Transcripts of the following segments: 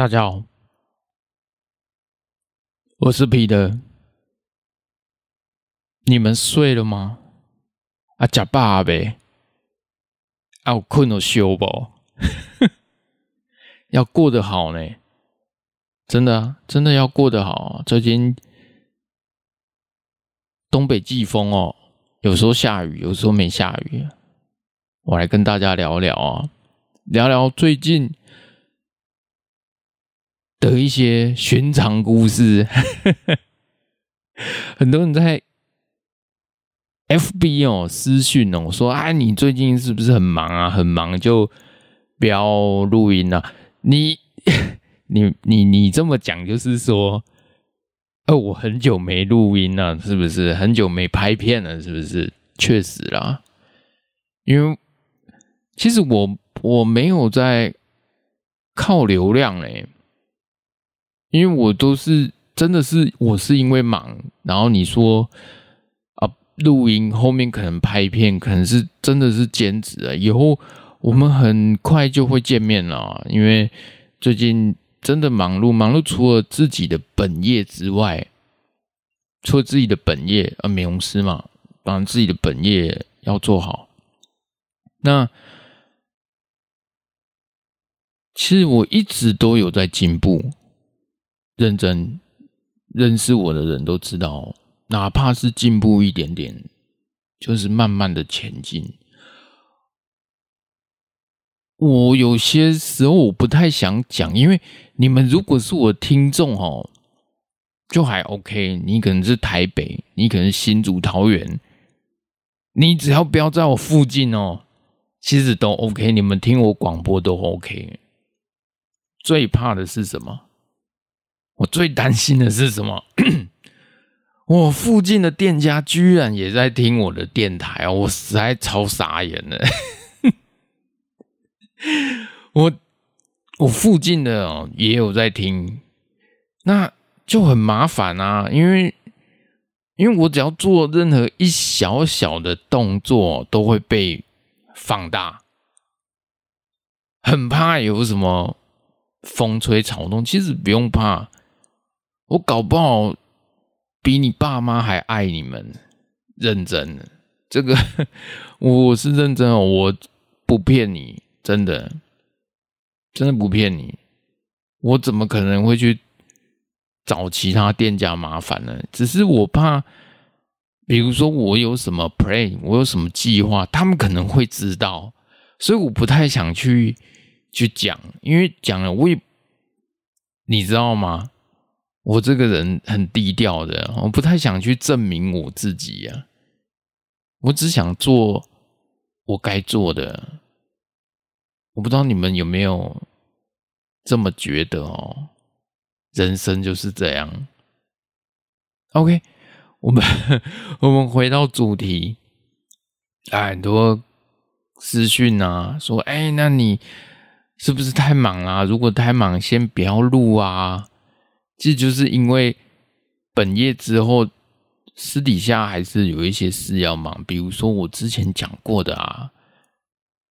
大家好，我是彼得。你们睡了吗？啊，假爸呗。啊，我困了休不？要过得好呢，真的，真的要过得好。最近东北季风哦，有时候下雨，有时候没下雨。我来跟大家聊聊啊，聊聊最近。的一些寻常故事，很多人在 FB 哦私讯哦说啊，你最近是不是很忙啊？很忙就不要录音了。你 你你你这么讲就是说，哦，我很久没录音了，是不是？很久没拍片了，是不是？确实啦，因为其实我我没有在靠流量欸。因为我都是真的是我是因为忙，然后你说啊录音后面可能拍片，可能是真的是兼职啊。以后我们很快就会见面了，因为最近真的忙碌，忙碌除了自己的本业之外，除了自己的本业啊，美容师嘛，当然自己的本业要做好。那其实我一直都有在进步。认真认识我的人都知道，哪怕是进步一点点，就是慢慢的前进。我有些时候我不太想讲，因为你们如果是我听众哦，就还 OK。你可能是台北，你可能是新竹桃园，你只要不要在我附近哦，其实都 OK。你们听我广播都 OK。最怕的是什么？我最担心的是什么？我附近的店家居然也在听我的电台啊！我实在超傻眼了。我我附近的也有在听，那就很麻烦啊！因为因为我只要做任何一小小的动作，都会被放大，很怕有什么风吹草动。其实不用怕。我搞不好比你爸妈还爱你们，认真。这个 我是认真哦，我不骗你，真的，真的不骗你。我怎么可能会去找其他店家麻烦呢？只是我怕，比如说我有什么 play，我有什么计划，他们可能会知道，所以我不太想去去讲，因为讲了我也，你知道吗？我这个人很低调的，我不太想去证明我自己呀。我只想做我该做的。我不知道你们有没有这么觉得哦？人生就是这样。OK，我们我们回到主题。很多私讯啊，说：“哎，那你是不是太忙啊？如果太忙，先不要录啊。”这就是因为本业之后，私底下还是有一些事要忙。比如说我之前讲过的啊，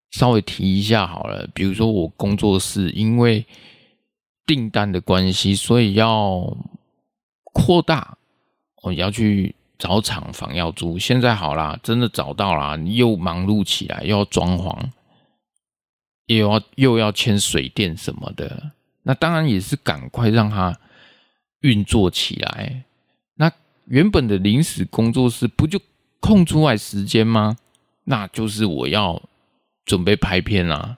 稍微提一下好了。比如说我工作室因为订单的关系，所以要扩大，我要去找厂房要租。现在好啦，真的找到啦，又忙碌起来，又要装潢，又要又要签水电什么的。那当然也是赶快让他。运作起来，那原本的临时工作室不就空出来时间吗？那就是我要准备拍片啊，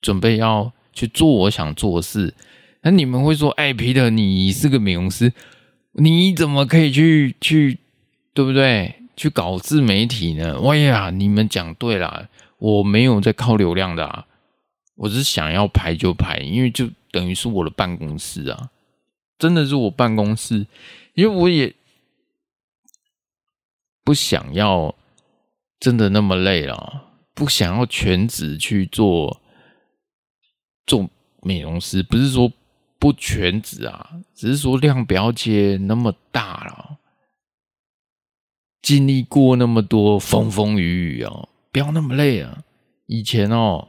准备要去做我想做的事。那你们会说：“哎，皮特，你是个美容师，你怎么可以去去，对不对？去搞自媒体呢？”哎呀，你们讲对了，我没有在靠流量的啊，我是想要拍就拍，因为就等于是我的办公室啊。真的是我办公室，因为我也不想要真的那么累了，不想要全职去做做美容师。不是说不全职啊，只是说量不要接那么大了。经历过那么多风风雨雨哦，不要那么累啊。以前哦，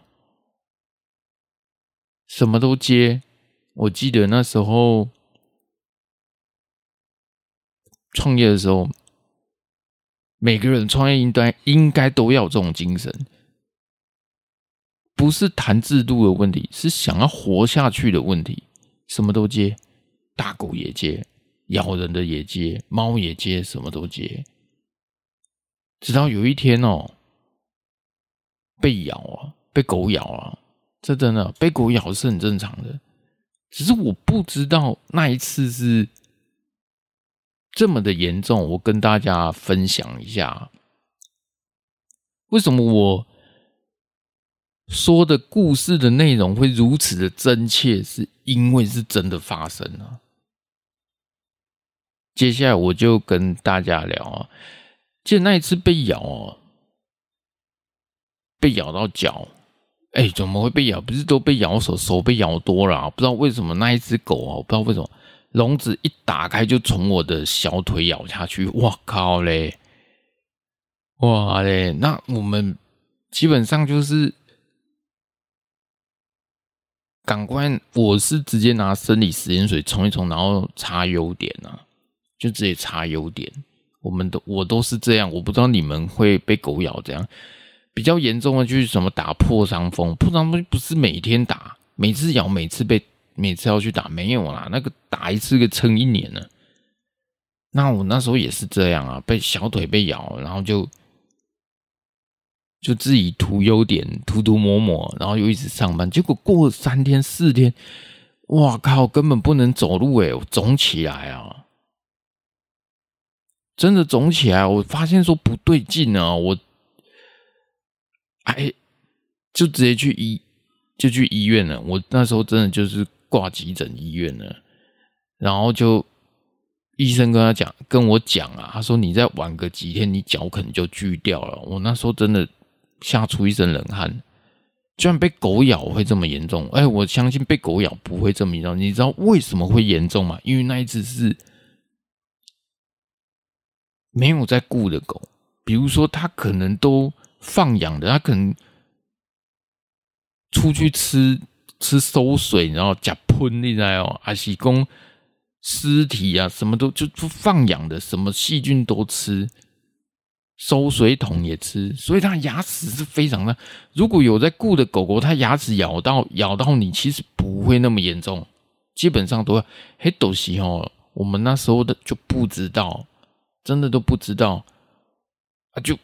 什么都接，我记得那时候创业的时候，每个人创业应该应该都要有这种精神，不是谈制度的问题，是想要活下去的问题，什么都接，大狗也接，咬人的也接，猫也接，什么都接，直到有一天哦，被咬啊，被狗咬啊，这真的被狗咬是很正常的。只是我不知道那一次是这么的严重，我跟大家分享一下，为什么我说的故事的内容会如此的真切，是因为是真的发生了。接下来我就跟大家聊啊，记得那一次被咬哦，被咬到脚。哎，怎么会被咬？不是都被咬手，手被咬多了，不知道为什么那一只狗啊，我不知道为什么笼子一打开就从我的小腿咬下去，哇靠嘞！哇嘞！那我们基本上就是赶快，我是直接拿生理食盐水冲一冲，然后擦优点啊，就直接擦优点。我们都我都是这样，我不知道你们会被狗咬这样。比较严重的就是什么打破伤风，破伤风不是每天打，每次咬，每次被，每次要去打，没有啦，那个打一次个撑一年呢。那我那时候也是这样啊，被小腿被咬，然后就就自己涂优点，涂涂抹抹，然后又一直上班，结果过了三天四天，哇靠，根本不能走路诶，肿起来啊，真的肿起来，我发现说不对劲啊，我。哎，就直接去医，就去医院了。我那时候真的就是挂急诊医院呢，然后就医生跟他讲，跟我讲啊，他说你再晚个几天，你脚可能就锯掉了。我那时候真的吓出一身冷汗，居然被狗咬会这么严重。哎，我相信被狗咬不会这么严重。你知道为什么会严重吗？因为那一只是没有在顾的狗，比如说它可能都。放养的，他可能出去吃吃馊水，然后假喷，你知道哦，还是讲尸体啊，什么都就放养的，什么细菌都吃，馊水桶也吃，所以它牙齿是非常的。如果有在顾的狗狗，它牙齿咬到咬到你，其实不会那么严重，基本上都要嘿都是哦。我们那时候的就不知道，真的都不知道啊，就。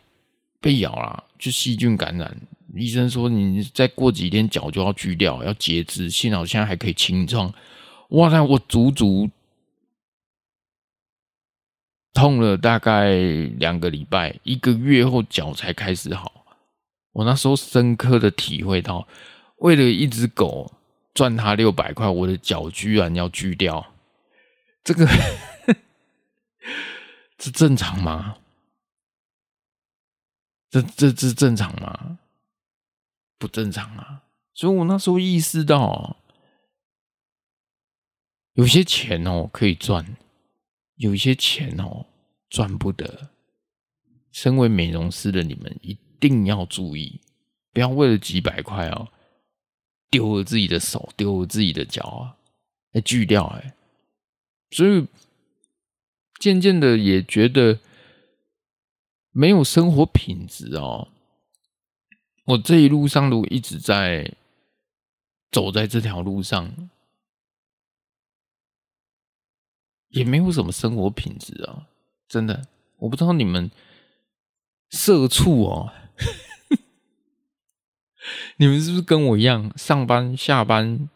被咬了，就细菌感染。医生说你再过几天脚就要锯掉，要截肢。幸好现在还可以清创。哇塞，我足足痛了大概两个礼拜，一个月后脚才开始好。我那时候深刻的体会到，为了一只狗赚它六百块，我的脚居然要锯掉，这个 这正常吗？这这这正常吗？不正常啊！所以我那时候意识到，有些钱哦可以赚，有些钱哦赚不得。身为美容师的你们一定要注意，不要为了几百块哦，丢了自己的手，丢了自己的脚啊，来锯掉哎。所以渐渐的也觉得。没有生活品质哦！我这一路上都一直在走在这条路上，也没有什么生活品质啊！真的，我不知道你们社畜哦，你们是不是跟我一样上班下班？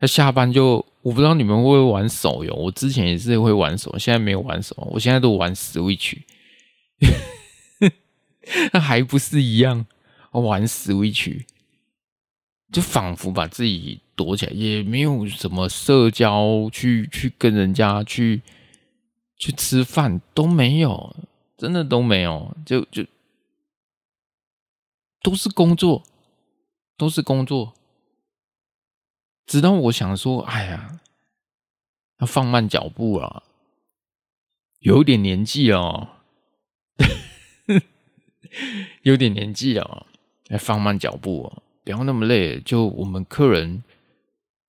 那下班就我不知道你们会不会玩手游，我之前也是会玩手，现在没有玩手，我现在都玩 Switch。那还不是一样？玩 Switch，就仿佛把自己躲起来，也没有什么社交，去去跟人家去去吃饭都没有，真的都没有，就就都是工作，都是工作。直到我想说，哎呀，要放慢脚步了，有点年纪哦。有点年纪了，来放慢脚步，不要那么累。就我们客人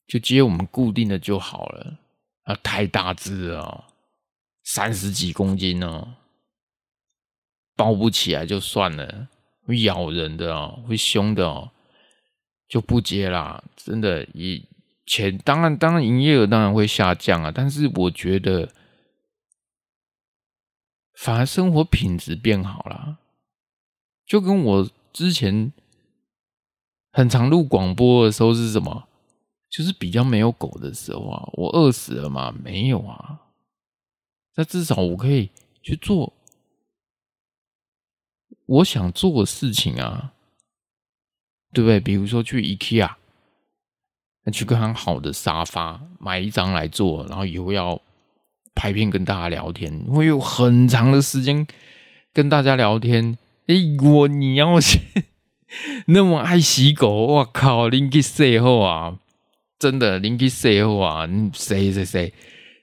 就接我们固定的就好了。啊，太大只了，三十几公斤哦，抱不起来就算了，会咬人的哦，会凶的哦，就不接啦。真的，以前当然当然营业额当然会下降啊，但是我觉得反而生活品质变好了，就跟我之前很常录广播的时候是什么？就是比较没有狗的时候啊，我饿死了吗？没有啊，那至少我可以去做我想做的事情啊，对不对？比如说去 IKEA，那去个很好的沙发，买一张来坐，然后以后要拍片跟大家聊天，会有很长的时间跟大家聊天。哎，我你要是那么爱洗狗，我靠，你去洗好啊！真的，邻居谁啊？谁谁谁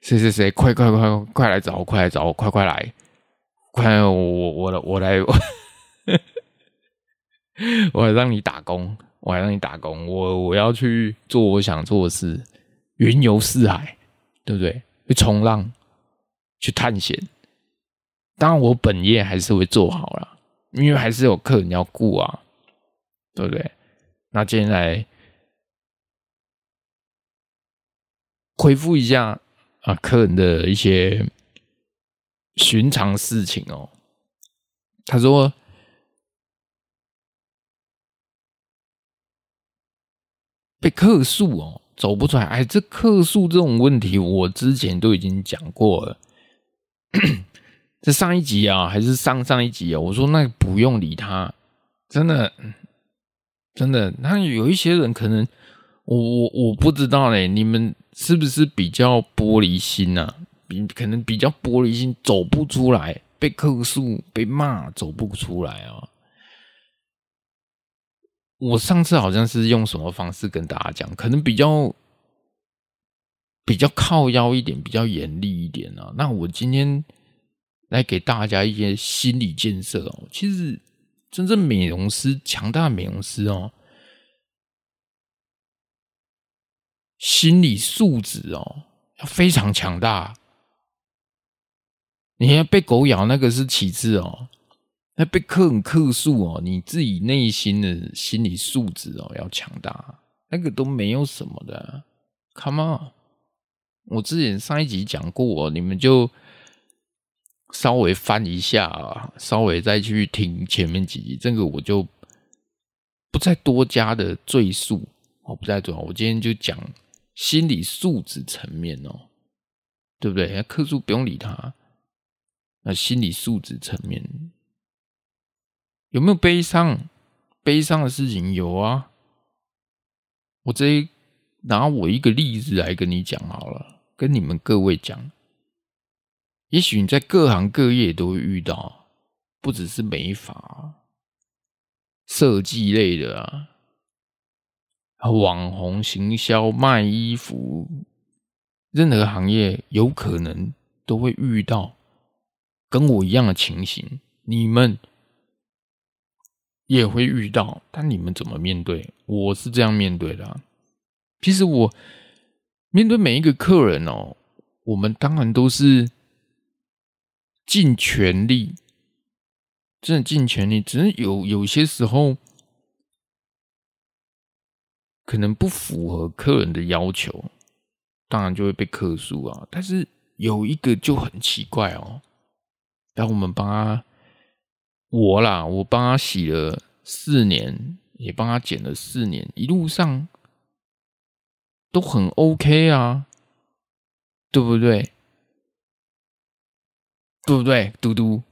谁谁谁，快快快快来找我，快来找我，快快来，快我我我来我来，我来让你打工，我来让你打工，我我要去做我想做的事，云游四海，对不对？去冲浪，去探险。当然，我本业还是会做好了，因为还是有客人要顾啊，对不对？那今天来。回复一下啊，客人的一些寻常事情哦。他说被客诉哦，走不出来。哎，这客诉这种问题，我之前都已经讲过了。这上一集啊，还是上上一集啊？我说那不用理他，真的，真的。那有一些人可能，我我我不知道嘞，你们。是不是比较玻璃心啊？比可能比较玻璃心，走不出来，被客诉、被骂，走不出来啊！我上次好像是用什么方式跟大家讲，可能比较比较靠腰一点，比较严厉一点啊。那我今天来给大家一些心理建设哦。其实，真正美容师，强大美容师哦。心理素质哦，要非常强大。你要被狗咬那个是其次哦，那被客人客诉哦，你自己内心的心理素质哦要强大，那个都没有什么的。Come on，我之前上一集讲过，你们就稍微翻一下啊，稍微再去听前面几集，这个我就不再多加的赘述。我不再多，我今天就讲。心理素质层面哦，对不对？客诉不用理他。那心理素质层面有没有悲伤？悲伤的事情有啊。我这拿我一个例子来跟你讲好了，跟你们各位讲。也许你在各行各业都会遇到，不只是美发、设计类的啊。网红行销卖衣服，任何行业有可能都会遇到跟我一样的情形，你们也会遇到，但你们怎么面对？我是这样面对的啊。其实我面对每一个客人哦，我们当然都是尽全力，真的尽全力，只是有有些时候。可能不符合客人的要求，当然就会被客诉啊。但是有一个就很奇怪哦，然后我们帮他，我啦，我帮他洗了四年，也帮他剪了四年，一路上都很 OK 啊，对不对？对不对，嘟嘟？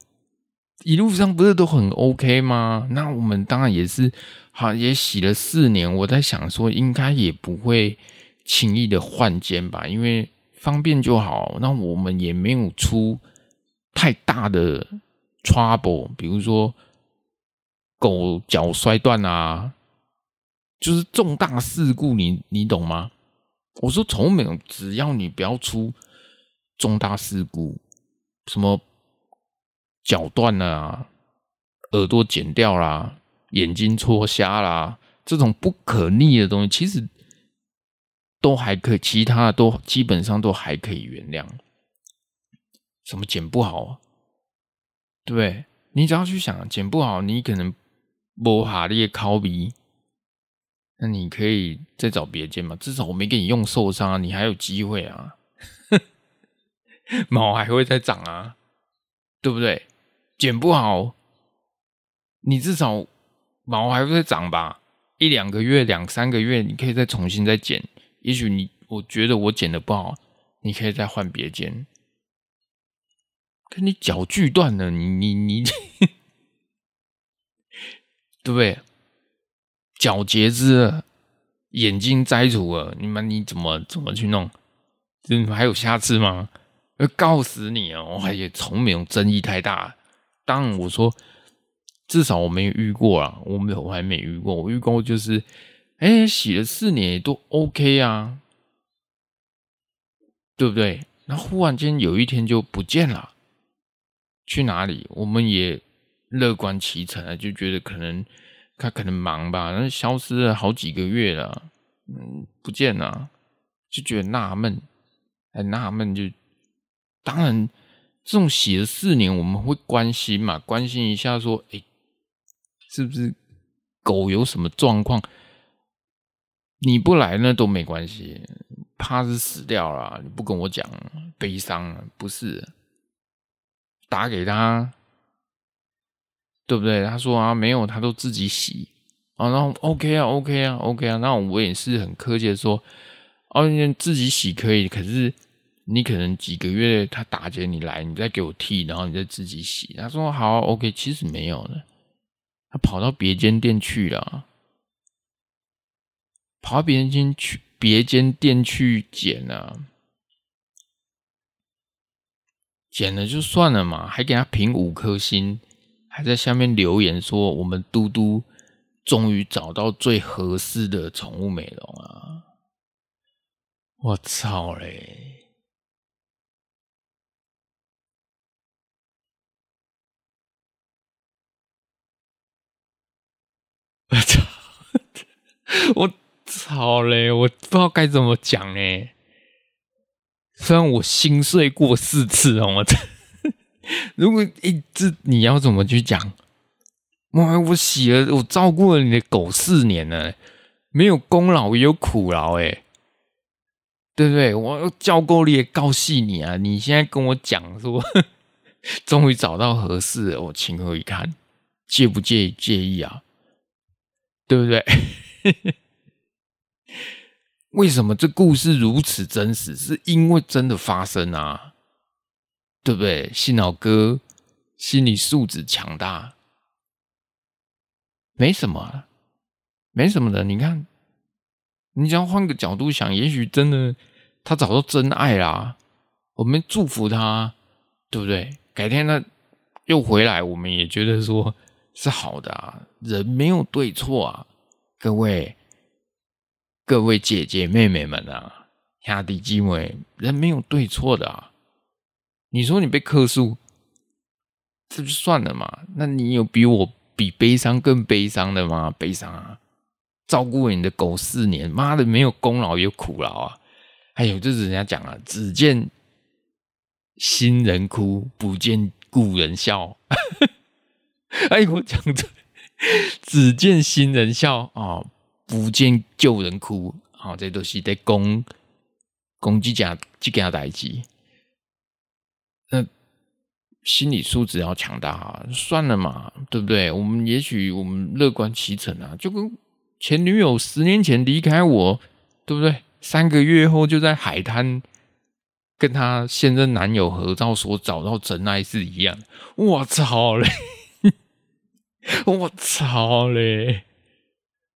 一路上不是都很 OK 吗？那我们当然也是，好也洗了四年。我在想说，应该也不会轻易的换肩吧，因为方便就好。那我们也没有出太大的 trouble，比如说狗脚摔断啊，就是重大事故，你你懂吗？我说从没有，只要你不要出重大事故，什么。脚断了啊，耳朵剪掉啦，眼睛戳瞎啦，这种不可逆的东西，其实都还可以，其他的都基本上都还可以原谅。什么剪不好啊？对？你只要去想剪不好，你可能不哈列考鼻，那你可以再找别剪嘛。至少我没给你用受伤，你还有机会啊，毛还会再长啊，对不对？剪不好，你至少毛还会再长吧？一两个月、两三个月，你可以再重新再剪。也许你我觉得我剪的不好，你可以再换别剪。可你脚锯断了，你你你，对不对？脚截肢了，眼睛摘除了，你们你怎么怎么去弄？这还有下次吗？要告死你啊！我也从没有争议太大。当然，我说至少我没遇过啊，我没有，我还没遇过。我遇过就是，哎，洗了四年都 OK 啊，对不对？那忽然间有一天就不见了。去哪里？我们也乐观其成啊，就觉得可能他可能忙吧，那消失了好几个月了，嗯，不见了，就觉得纳闷，很纳闷。就当然，这种洗了四年，我们会关心嘛，关心一下，说，哎，是不是狗有什么状况？你不来那都没关系，怕是死掉了，你不跟我讲，悲伤，不是？打给他，对不对？他说啊，没有，他都自己洗啊。然后 OK 啊，OK 啊，OK 啊。那我也是很客气的说，哦，你自己洗可以，可是你可能几个月他打劫你来，你再给我剃，然后你再自己洗。他说好，OK。其实没有的，他跑到别间店去了，跑到别间去，别间店去剪了。剪了就算了嘛，还给他评五颗星，还在下面留言说我们嘟嘟终于找到最合适的宠物美容啊！我操嘞！我操！我操嘞！我不知道该怎么讲嘞。虽然我心碎过四次哦，我 如果一直你要怎么去讲？哇，我洗了，我照顾了你的狗四年了，没有功劳也有苦劳哎，对不对？我教够力告诉你啊！你现在跟我讲说，终于找到合适的，我情何以堪？介不介意？介意啊？对不对？为什么这故事如此真实？是因为真的发生啊，对不对？幸好哥心理素质强大，没什么，没什么的。你看，你只要换个角度想，也许真的他找到真爱啦。我们祝福他，对不对？改天他又回来，我们也觉得说是好的啊。人没有对错啊，各位。各位姐姐妹妹们啊，兄弟姐妹，人没有对错的啊。你说你被克诉，这就算了嘛。那你有比我比悲伤更悲伤的吗？悲伤啊！照顾你的狗四年，妈的，没有功劳也有苦劳啊。哎呦就是人家讲啊，只见新人哭，不见故人笑。哎，我讲的，只见新人笑啊。不见旧人哭，啊、哦，这都是在攻攻击家这件代志。那心理素质要强大啊，算了嘛，对不对？我们也许我们乐观其成啊，就跟前女友十年前离开我，对不对？三个月后就在海滩跟他现任男友合照，说找到真爱是一样。我操嘞！我操嘞！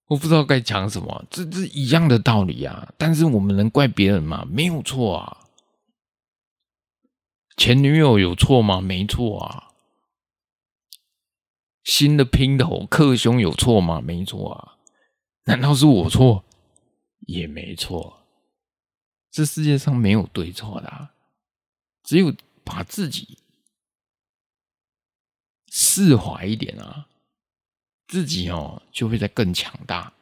我不知道该讲什么，这这一样的道理啊！但是我们能怪别人吗？没有错啊。前女友有错吗？没错啊。新的姘头克兄有错吗？没错啊。难道是我错？也没错。这世界上没有对错的，只有把自己释怀一点啊。自己哦，就会在更强大。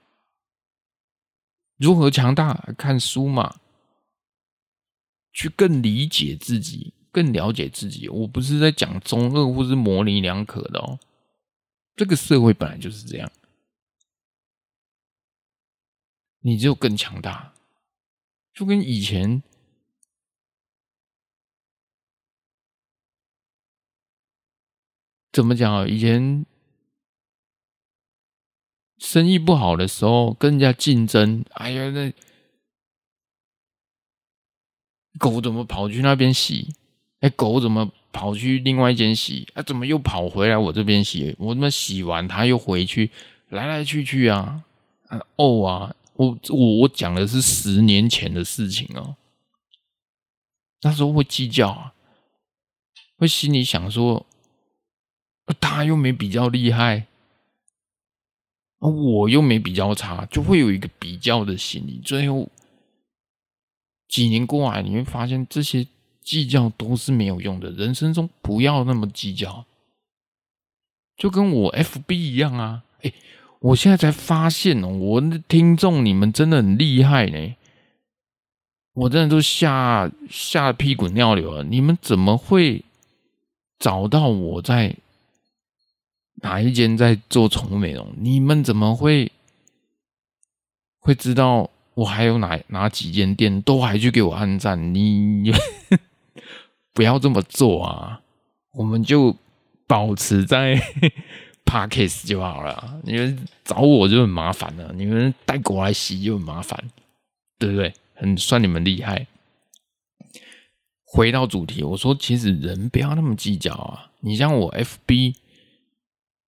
如何强大？看书嘛，去更理解自己，更了解自己。我不是在讲中二或是模棱两可的哦。这个社会本来就是这样，你只有更强大，就跟以前怎么讲啊？以前。生意不好的时候，跟人家竞争，哎呀，那狗怎么跑去那边洗？哎，狗怎么跑去另外一间洗？啊，怎么又跑回来我这边洗？我他妈洗完，它又回去，来来去去啊！啊哦啊，我我我讲的是十年前的事情哦。那时候会计较啊，会心里想说，他又没比较厉害。啊我又没比较差，就会有一个比较的心理。最后几年过来，你会发现这些计较都是没有用的。人生中不要那么计较，就跟我 FB 一样啊！哎，我现在才发现哦，我的听众你们真的很厉害呢，我真的都吓吓屁滚尿流了。你们怎么会找到我在？哪一间在做宠物美容？你们怎么会会知道我还有哪哪几间店都还去给我按赞？你 不要这么做啊！我们就保持在 Podcast 就好了。你们找我就很麻烦了，你们带狗来洗就很麻烦，对不对？很算你们厉害。回到主题，我说其实人不要那么计较啊！你像我 FB。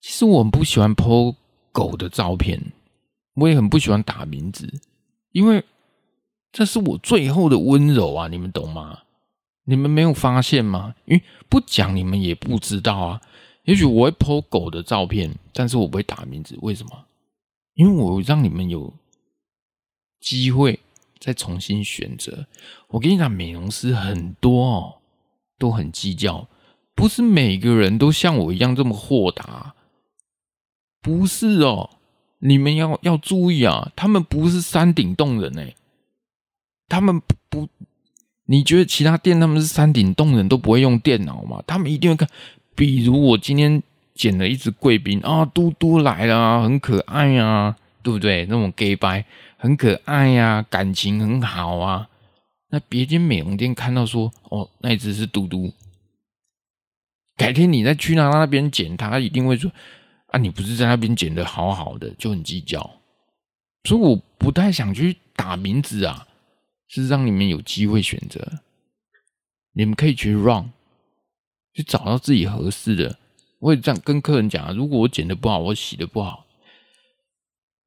其实我很不喜欢剖狗的照片，我也很不喜欢打名字，因为这是我最后的温柔啊！你们懂吗？你们没有发现吗？因为不讲你们也不知道啊。也许我会剖狗的照片，但是我不会打名字，为什么？因为我让你们有机会再重新选择。我跟你讲，美容师很多哦，都很计较，不是每个人都像我一样这么豁达。不是哦，你们要要注意啊！他们不是山顶洞人哎，他们不，你觉得其他店他们是山顶洞人都不会用电脑吗？他们一定会看。比如我今天捡了一只贵宾啊，嘟嘟来了，很可爱呀，啊，对不对？那种 gay 白很可爱呀，啊，感情很好啊。那别间美容店看到说，哦，那只是嘟嘟，改天你再去那那边捡，他一定会说。啊，你不是在那边剪的好好的，就很计较，所以我不太想去打名字啊，是让你们有机会选择，你们可以去 run，去找到自己合适的。我也这样跟客人讲啊，如果我剪的不好，我洗的不好，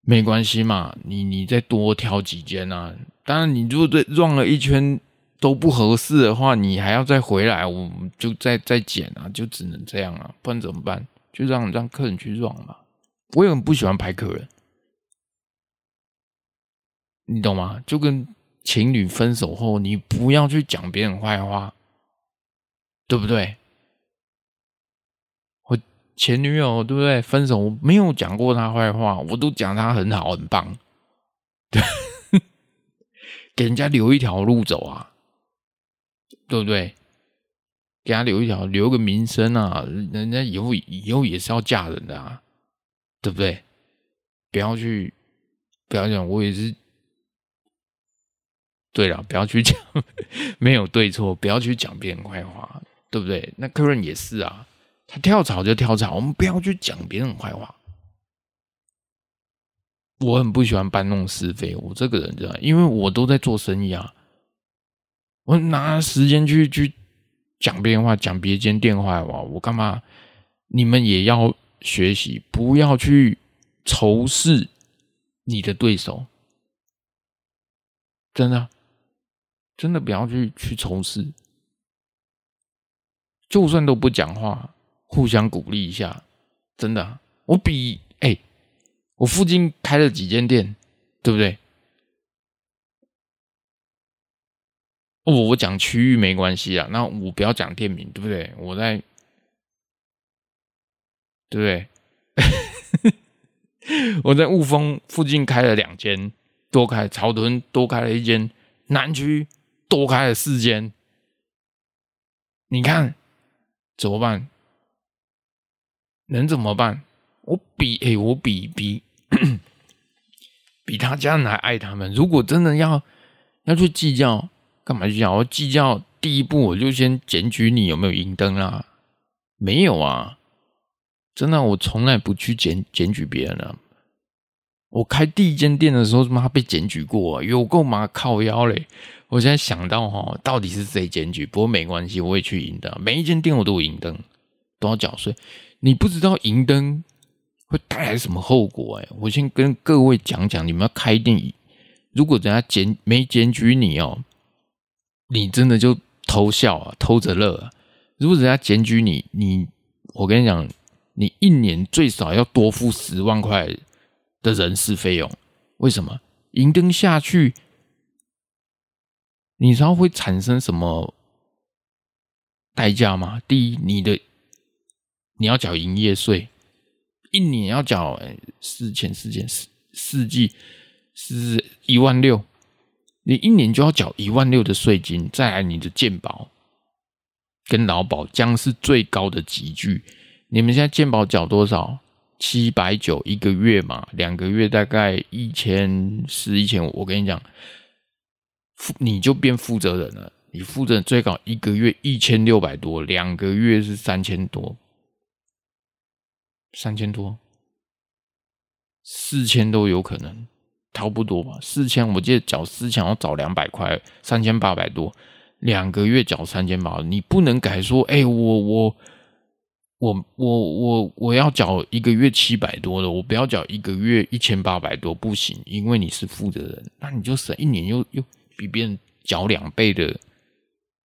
没关系嘛，你你再多挑几间啊。当然，你如果对转了一圈都不合适的话，你还要再回来，我们就再再剪啊，就只能这样啊，不然怎么办？就让让客人去 run 嘛，我也很不喜欢拍客人，你懂吗？就跟情侣分手后，你不要去讲别人坏话，对不对？我前女友对不对？分手我没有讲过她坏话，我都讲她很好很棒，对，给人家留一条路走啊，对不对？给他留一条，留个名声啊！人家以后以后也是要嫁人的啊，对不对？不要去，不要讲，我也是。对了，不要去讲，没有对错，不要去讲别人坏话，对不对？那客人也是啊，他跳槽就跳槽，我们不要去讲别人坏话。我很不喜欢搬弄是非，我这个人这样，因为我都在做生意啊，我拿时间去去。讲别人话，讲别间电话哇！我干嘛？你们也要学习，不要去仇视你的对手。真的，真的不要去去仇视。就算都不讲话，互相鼓励一下。真的，我比哎、我附近开了几间店，对不对？哦，我讲区域没关系啊，那我不要讲店名，对不对？我在，对不对？我在雾峰附近开了两间，多开，草屯多开了一间，南区多开了四间。你看怎么办？能怎么办？我比哎、欸，我比比 比他家人还爱他们。如果真的要要去计较，干嘛计较？我计较第一步，我就先检举你有没有银灯啦。没有啊，真的，我从来不去检检举别人啊。我开第一间店的时候，他妈被检举过，有够妈靠腰嘞！我现在想到哈，到底是谁检举？不过没关系，我也去银灯。每一间店我都有银灯，都要缴税。你不知道银灯会带来什么后果？哎，我先跟各位讲讲，你们要开店，如果人家检没检举你哦，你真的就偷笑啊，偷着乐啊。如果人家检举你，你我跟你讲，你一年最少要多付十万块。的人事费用，为什么银灯下去？你知道会产生什么代价吗？第一，你的你要缴营业税，一年要缴四千四千四四季是一万六，你一年就要缴一万六的税金，再来你的健保跟劳保将是最高的级距。你们现在健保缴多少？七百九一个月嘛，两个月大概一千四、一千五。我跟你讲，负你就变负责人了。你负责人最高一个月一千六百多，两个月是三千多，三千多，四千都有可能，差不多吧。四千，我记得缴四千要找两百块，三千八百多，两个月缴三千八，你不能改说，哎、我我。我我我我要缴一个月七百多的，我不要缴一个月一千八百多，不行，因为你是负责人，那你就省一年又又比别人缴两倍的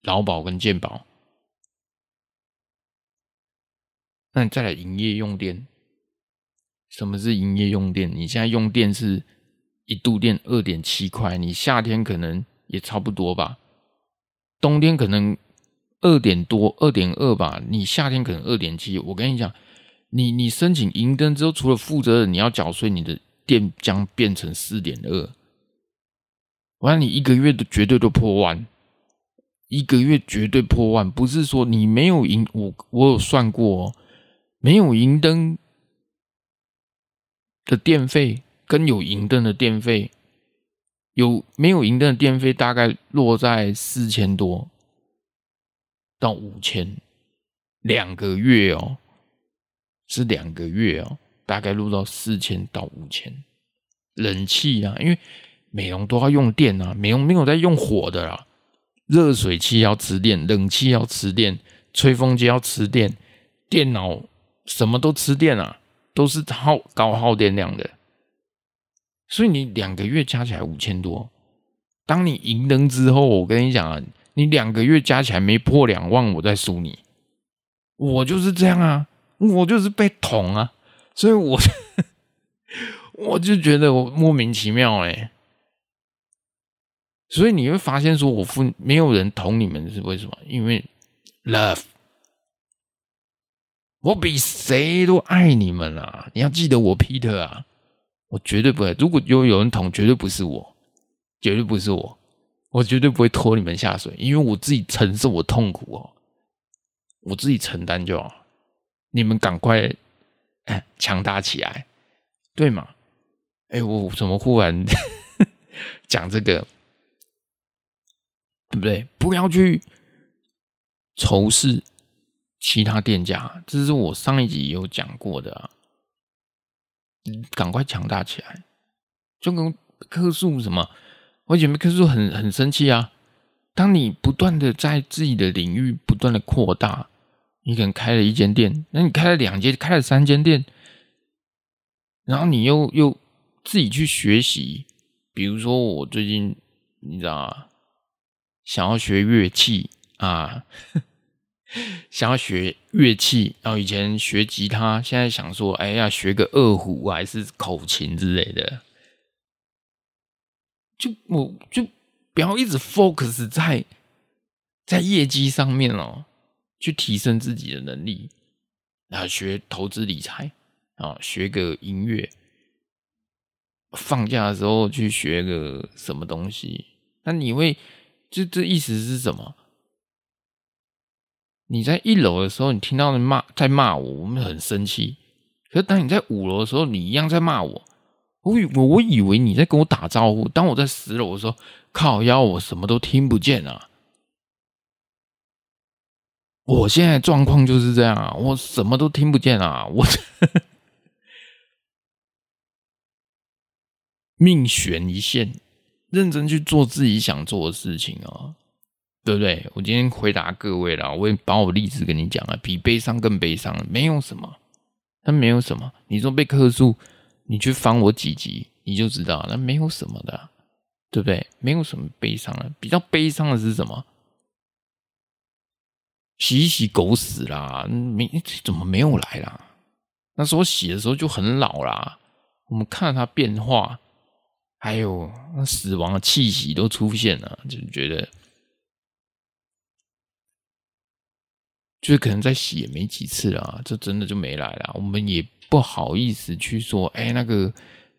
劳保跟健保。那你再来营业用电，什么是营业用电？你现在用电是一度电二点七块，你夏天可能也差不多吧，冬天可能。二点多，二点二吧。你夏天可能二点七。我跟你讲，你你申请银灯之后，除了负责人你要缴税，你的电将变成四点二。完了，你一个月都绝对都破万，一个月绝对破万。不是说你没有银，我我有算过哦，没有银灯的电费跟有银灯的电费，有没有银灯的电费大概落在四千多。到五千，两个月哦，是两个月哦，大概录到四千到五千。冷气啊，因为美容都要用电啊，美容没有在用火的啦。热水器要吃电，冷气要吃电，吹风机要吃电，电脑什么都吃电啊，都是耗高耗电量的。所以你两个月加起来五千多，当你银灯之后，我跟你讲啊。你两个月加起来没破两万，我再输你。我就是这样啊，我就是被捅啊，所以我 我就觉得我莫名其妙哎、欸。所以你会发现，说我付没有人捅你们是为什么？因为 love，我比谁都爱你们啊！你要记得我 Peter 啊，我绝对不会。如果有有人捅，绝对不是我，绝对不是我。我绝对不会拖你们下水，因为我自己承受我痛苦哦，我自己承担就好。你们赶快强大起来，对吗？哎，我怎么忽然 讲这个，对不对？不要去仇视其他店家，这是我上一集有讲过的啊。赶快强大起来，就跟客诉什么。我姐妹可是很很生气啊！当你不断的在自己的领域不断的扩大，你可能开了一间店，那你开了两间，开了三间店，然后你又又自己去学习，比如说我最近你知道吗？想要学乐器啊，想要学乐器，然后以前学吉他，现在想说，哎呀，学个二胡还是口琴之类的。就我就不要一直 focus 在在业绩上面哦，去提升自己的能力，然后学投资理财啊，学个音乐，放假的时候去学个什么东西，那你会，这这意思是什么？你在一楼的时候，你听到人骂在骂我，我们很生气。可是当你在五楼的时候，你一样在骂我。我以我以为你在跟我打招呼。当我在十楼的时候，靠腰，我什么都听不见啊！我现在状况就是这样啊，我什么都听不见啊！我命悬一线，认真去做自己想做的事情啊，对不对？我今天回答各位了，我也把我例子跟你讲了，比悲伤更悲伤，没有什么，那没有什么。你说被克诉。你去翻我几集，你就知道，那没有什么的，对不对？没有什么悲伤的，比较悲伤的是什么？洗一洗狗屎啦，没怎么没有来啦？那时候洗的时候就很老啦，我们看到它变化，还有那死亡的气息都出现了，就觉得，就是可能再洗也没几次了，这真的就没来了。我们也。不好意思去说，哎、那个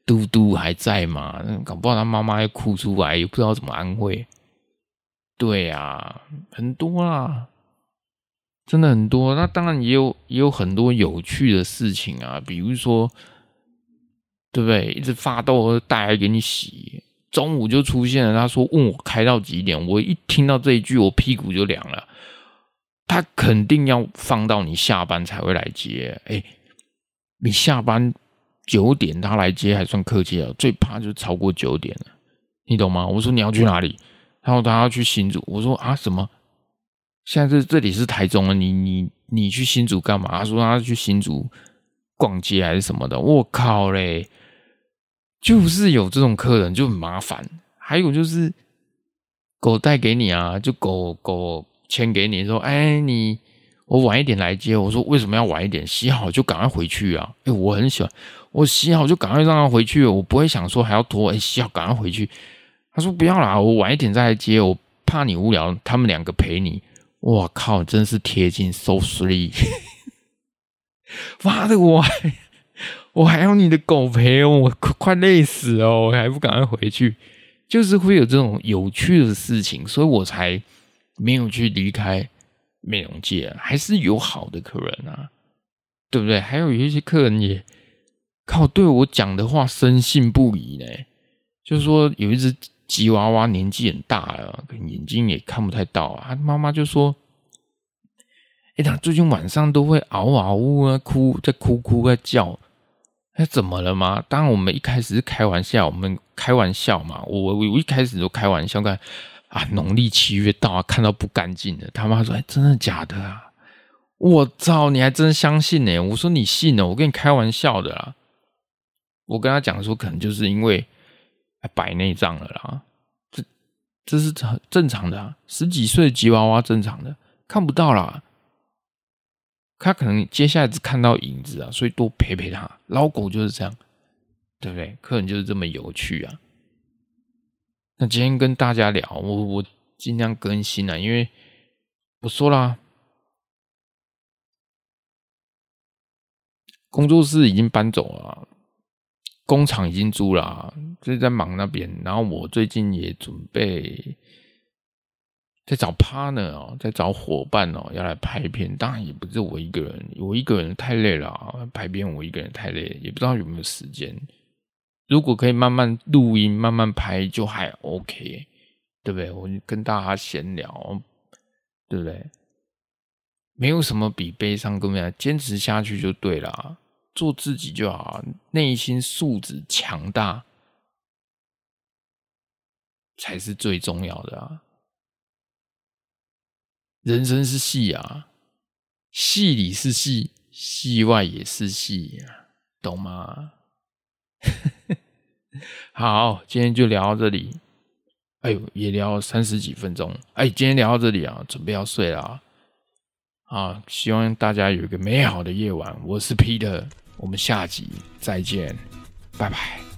嘟嘟还在吗？搞不好他妈妈要哭出来，也不知道怎么安慰。对啊，很多啦，真的很多。那当然也有也有很多有趣的事情啊，比如说，对不对？一直发抖带来给你洗，中午就出现了。他说问我开到几点，我一听到这一句，我屁股就凉了。他肯定要放到你下班才会来接，哎、你下班九点他来接还算客气了，最怕就是超过九点了，你懂吗？我说你要去哪里？他说他要去新竹，我说啊什么？现在这这里是台中啊，你你你去新竹干嘛？他说他要去新竹逛街还是什么的？我靠嘞！就是有这种客人就很麻烦。还有就是狗带给你啊，就狗狗签给你说，哎你。我晚一点来接，我说为什么要晚一点？洗好就赶快回去啊！哎，我很喜欢，我洗好就赶快让他回去，我不会想说还要拖。哎，洗好赶快回去。他说不要啦，我晚一点再来接，我怕你无聊，他们两个陪你。我靠，真是贴近，so sweet。妈的，我我还要你的狗陪我，我快累死了，我还不赶快回去。就是会有这种有趣的事情，所以我才没有去离开。美容界还是有好的客人啊，对不对？还有有一些客人也靠对我讲的话深信不疑呢。就是说有一只吉娃娃年纪很大了，眼睛也看不太到啊。他妈妈就说：“哎，他最近晚上都会嗷嗷呜啊，哭在哭哭在叫，哎，怎么了吗？”当然，我们一开始是开玩笑，我们开玩笑嘛。我我一开始就开玩笑看。啊，农历七月到啊，看到不干净的，他妈说：“哎，真的假的啊？”我操，你还真相信呢？我说你信呢？我跟你开玩笑的啦。我跟他讲说，可能就是因为白内障了啦，这这是很正常的啊，十几岁的吉娃娃正常的，看不到啦。他可能接下来只看到影子啊，所以多陪陪他。老狗就是这样，对不对？客人就是这么有趣啊。那今天跟大家聊，我我尽量更新了，因为我说啦，工作室已经搬走了，工厂已经租了，就在忙那边。然后我最近也准备在找 partner 哦，在找伙伴哦，要来拍片。当然也不是我一个人，我一个人太累了，拍片我一个人太累，也不知道有没有时间。如果可以慢慢录音、慢慢拍，就还 OK，对不对？我跟大家闲聊，对不对？没有什么比悲伤更难，坚持下去就对了，做自己就好，内心素质强大才是最重要的啊！人生是戏啊，戏里是戏，戏外也是戏，懂吗？好，今天就聊到这里。哎呦，也聊了三十几分钟。哎，今天聊到这里啊，准备要睡了啊。啊，希望大家有一个美好的夜晚。我是 Peter，我们下集再见，拜拜。